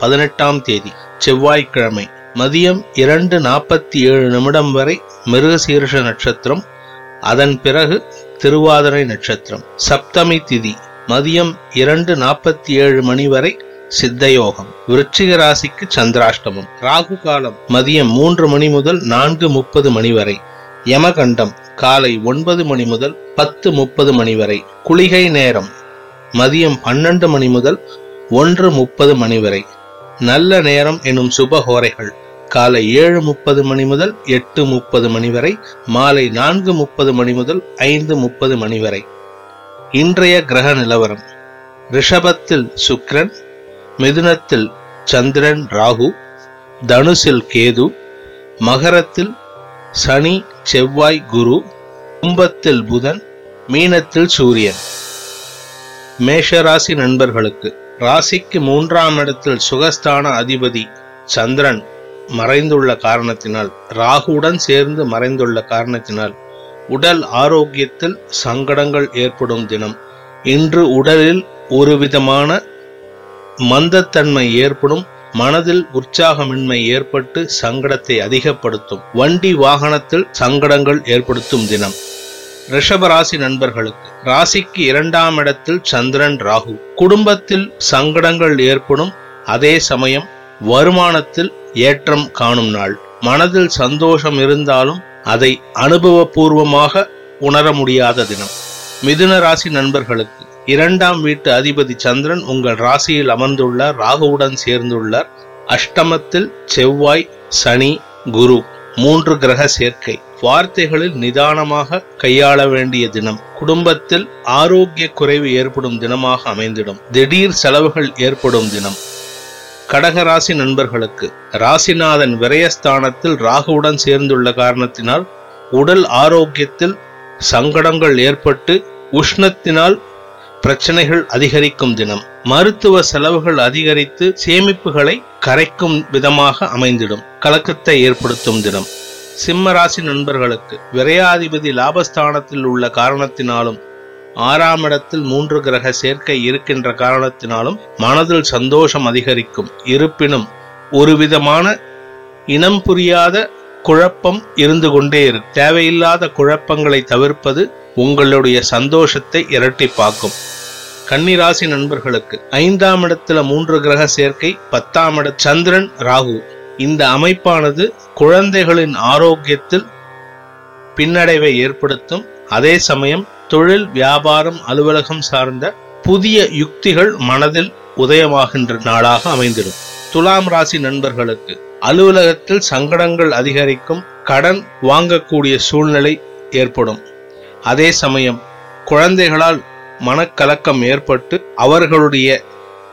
பதினெட்டாம் தேதி செவ்வாய்க்கிழமை மதியம் இரண்டு நாற்பத்தி ஏழு நிமிடம் வரை மிருகசீர்ஷ நட்சத்திரம் அதன் பிறகு திருவாதிரை நட்சத்திரம். சப்தமி திதி மதியம் இரண்டு நாற்பத்தி ஏழு மணி வரை சித்தயோகம். விருச்சிக ராசிக்கு சந்திராஷ்டமம். ராகு காலம் மதியம் மூன்று மணி முதல் நான்கு முப்பது மணி வரை. யமகண்டம் காலை ஒன்பது மணி முதல் பத்து முப்பது மணி வரை. குளிகை நேரம் மதியம் பன்னெண்டு மணி முதல் ஒன்று முப்பது மணி வரை. நல்ல நேரம் எனும் சுபஹோரைகள் காலை ஏழு முப்பது மணி முதல் எட்டு முப்பது மணி வரை மாலை நான்கு முப்பது மணி முதல் ஐந்து முப்பது மணி வரை. இன்றைய கிரக நிலவரம். ரிஷபத்தில் சுக்ரன் மிதுனத்தில் சந்திரன் ராகு தனுசில் கேது மகரத்தில் சனி செவ்வாய் குரு கும்பத்தில் புதன் மீனத்தில் சூரியன். மேஷராசி நண்பர்களுக்கு ராசிக்கு மூன்றாம் இடத்தில் சுகஸ்தான அதிபதி சந்திரன் மறைந்துள்ள காரணத்தினால் ராகுவுடன் சேர்ந்து மறைந்துள்ள காரணத்தினால் உடல் ஆரோக்கியத்தில் சங்கடங்கள் ஏற்படும் தினம். இன்று உடலில் ஒரு விதமான மந்தத்தன்மை ஏற்படும் மனதில் உற்சாகமின்மை ஏற்பட்டு சங்கடத்தை அதிகப்படுத்தும் வண்டி வாகனத்தில் சங்கடங்கள் ஏற்படுத்தும் தினம். ரிஷப ராசி நண்பர்களுக்கு ராசிக்கு இரண்டாம் இடத்தில் சந்திரன் ராகு. குடும்பத்தில் சங்கடங்கள் ஏற்படும் அதே சமயம் வருமானத்தில் ஏற்றம் காணும் நாள். மனதில் சந்தோஷம் இருந்தாலும் அதை அனுபவபூர்வமாக உணர முடியாத தினம். மிதுன ராசி நண்பர்களுக்கு இரண்டாம் வீட்டு அதிபதி சந்திரன் உங்கள் ராசியில் அமர்ந்துள்ளார் ராகுவுடன் சேர்ந்துள்ளார். அஷ்டமத்தில் செவ்வாய் சனி குரு மூன்று கிரக சேர்க்கை. வார்த்தைகளில் நிதானமாக கையாள வேண்டிய தினம். குடும்பத்தில் ஆரோக்கிய குறைவு ஏற்படும் தினமாக அமைந்திடும். திடீர் செலவுகள் ஏற்படும் தினம். கடகராசி நண்பர்களுக்கு ராசிநாதன் விரயஸ்தானத்தில் ராகுவுடன் சேர்ந்துள்ள காரணத்தினால் உடல் ஆரோக்கியத்தில் சங்கடங்கள் ஏற்பட்டு உஷ்ணத்தினால் பிரச்சனைகள் அதிகரிக்கும் தினம். மருத்துவ செலவுகள் அதிகரித்து சேமிப்புகளை கரைக்கும் விதமாக அமைந்திடும். கலக்கத்தை ஏற்படுத்தும் தினம். சிம்ம ராசி நண்பர்களுக்கு விரையாதிபதி லாபஸ்தானத்தில் உள்ள காரணத்தினாலும் ஆறாம் இடத்தில் மூன்று கிரக சேர்க்கை இருக்கின்ற காரணத்தினாலும் மனதில் சந்தோஷம் அதிகரிக்கும். இருப்பினும் ஒரு விதமான இனம் புரியாத குழப்பம் இருந்து கொண்டே இருக்கும் தேவையில்லாத குழப்பங்களை தவிர்ப்பது உங்களுடைய சந்தோஷத்தை இரட்டிப்பாக்கும். கன்னிராசி நண்பர்களுக்கு ஐந்தாம் இடத்துல மூன்று கிரக சேர்க்கை பத்தாம் இட சந்திரன் ராகு. இந்த அமைப்பானது குழந்தைகளின் ஆரோக்கியத்தில் பின்னடைவை ஏற்படுத்தும். அதே சமயம் தொழில் வியாபாரம் அலுவலகம் சார்ந்த புதிய யுக்திகள் மனதில் உதயமாகின்ற நாளாக அமைந்திடும். துலாம் ராசி நண்பர்களுக்கு அலுவலகத்தில் சங்கடங்கள் அதிகரிக்கும் கடன் வாங்கக்கூடிய சூழ்நிலை ஏற்படும். அதே சமயம் குழந்தைகளால் மனக்கலக்கம் ஏற்பட்டு அவர்களுடைய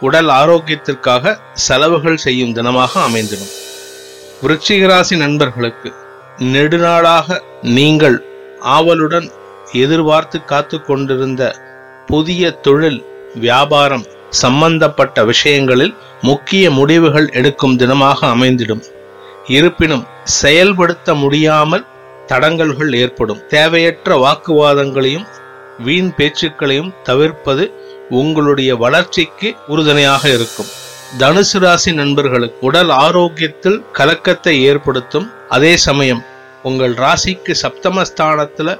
உடல் ஆரோக்கியத்திற்காக செலவுகள் செய்யும் தினமாக அமைந்திடும். விருச்சிகராசி நண்பர்களுக்கு நெடுநாளாக நீங்கள் ஆவலுடன் எதிர்பார்த்து காத்து கொண்டிருந்த புதிய தொழில் வியாபாரம் சம்பந்தப்பட்ட விஷயங்களில் முக்கிய முடிவுகள் எடுக்கும் தினமாக அமைந்திடும். இருப்பினும் செயல்படுத்த முடியாமல் தடங்கல்கள் ஏற்படும். தேவையற்ற வாக்குவாதங்களையும் வீண் பேச்சுக்களையும் தவிர்ப்பது உங்களுடைய வளர்ச்சிக்கு உறுதுணையாக இருக்கும். தனுசு ராசி நண்பர்களுக்கு உடல் ஆரோக்கியத்தில் கலக்கத்தை ஏற்படுத்தும். அதே சமயம் உங்கள் ராசிக்கு சப்தமஸ்தானத்தில்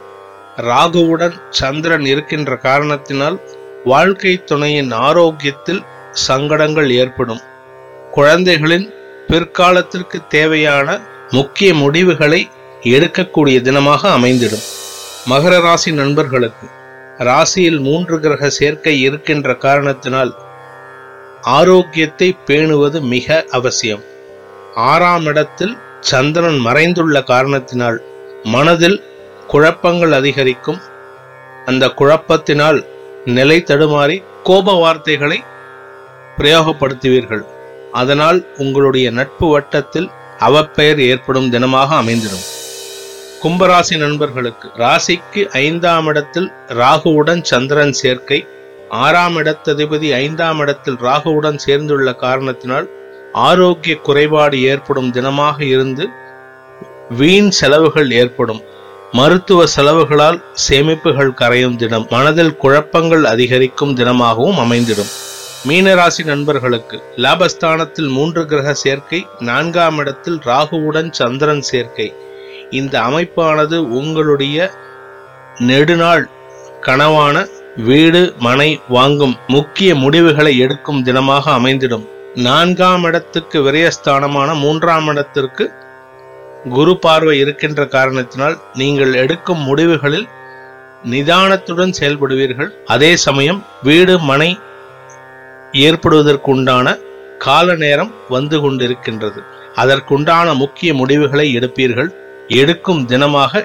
ராகுவுடன் சந்திரன் இருக்கின்ற காரணத்தினால் வாழ்க்கை துணையின் ஆரோக்கியத்தில் சங்கடங்கள் ஏற்படும். குழந்தைகளின் பிற்காலத்திற்கு தேவையான முக்கிய முடிவுகளை எடுக்கக்கூடிய தினமாக அமைந்திடும். மகர ராசி நண்பர்களுக்கு ராசியில் மூன்று கிரக சேர்க்கை இருக்கின்ற காரணத்தினால் ஆரோக்கியத்தை பேணுவது மிக அவசியம். ஆறாம் இடத்தில் சந்திரன் மறைந்துள்ள காரணத்தினால் மனதில் குழப்பங்கள் அதிகரிக்கும். அந்த குழப்பத்தினால் நிலை தடுமாறி கோப வார்த்தைகளை பிரயோகப்படுத்துவீர்கள். அதனால் உங்களுடைய நட்பு வட்டத்தில் அவப்பெயர் ஏற்படும் தினமாக அமைந்திடும். கும்பராசி நண்பர்களுக்கு ராசிக்கு ஐந்தாம் இடத்தில் ராகுவுடன் சந்திரன் சேர்க்கை ஆறாம் இடத்ததிபதி ஐந்தாம் இடத்தில் ராகுவுடன் சேர்ந்துள்ள காரணத்தினால் ஆரோக்கிய குறைபாடு ஏற்படும் தினமாக இருந்து வீண் செலவுகள் ஏற்படும். மருத்துவ செலவுகளால் சேமிப்புகள் கரையும் தினம். மனதில் குழப்பங்கள் அதிகரிக்கும் தினமாகவும் அமைந்திடும். மீனராசி நண்பர்களுக்கு லாபஸ்தானத்தில் மூன்று கிரக சேர்க்கை நான்காம் இடத்தில் ராகுவுடன் சந்திரன் சேர்க்கை. இந்த அமைப்பானது உங்களுடைய நெடுநாள் கனவான வீடு மனை வாங்கும் முக்கிய முடிவுகளை எடுக்கும் தினமாக அமைந்திடும். நான்காம் இடத்துக்கு விரயஸ்தானமான மூன்றாம் இடத்திற்கு குரு பார்வை இருக்கின்ற காரணத்தினால் நீங்கள் எடுக்கும் முடிவுகளில் நிதானத்துடன் செயல்படுவீர்கள். அதே சமயம் வீடு மனை ஏற்படுவதற்குண்டான கால நேரம் வந்து கொண்டிருக்கின்றது. அதற்குண்டான முக்கிய முடிவுகளை எடுப்பீர்கள். எடுக்கும் தினமாக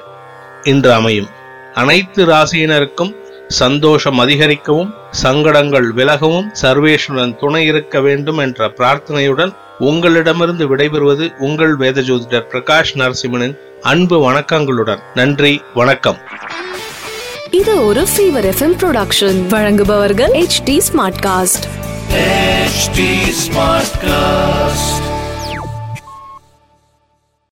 இன்று அமையும். அனைத்து ராசியினருக்கும் சந்தோஷம் அதிகரிக்கவும் சங்கடங்கள் விலகவும் சர்வேஸ்வரன் துணை இருக்க வேண்டும் என்ற பிரார்த்தனையுடன் உங்களிடமிருந்து விடைபெறுவது உங்கள் வேத ஜோதிடர் பிரகாஷ் நரசிம்மனின் அன்பு வணக்கங்களுடன். நன்றி வணக்கம். இது ஒரு ஃபீவர் எஃப்எம் ப்ரொடக்ஷன் வழங்குபவர்கள் H T smartcast HT Smartcast.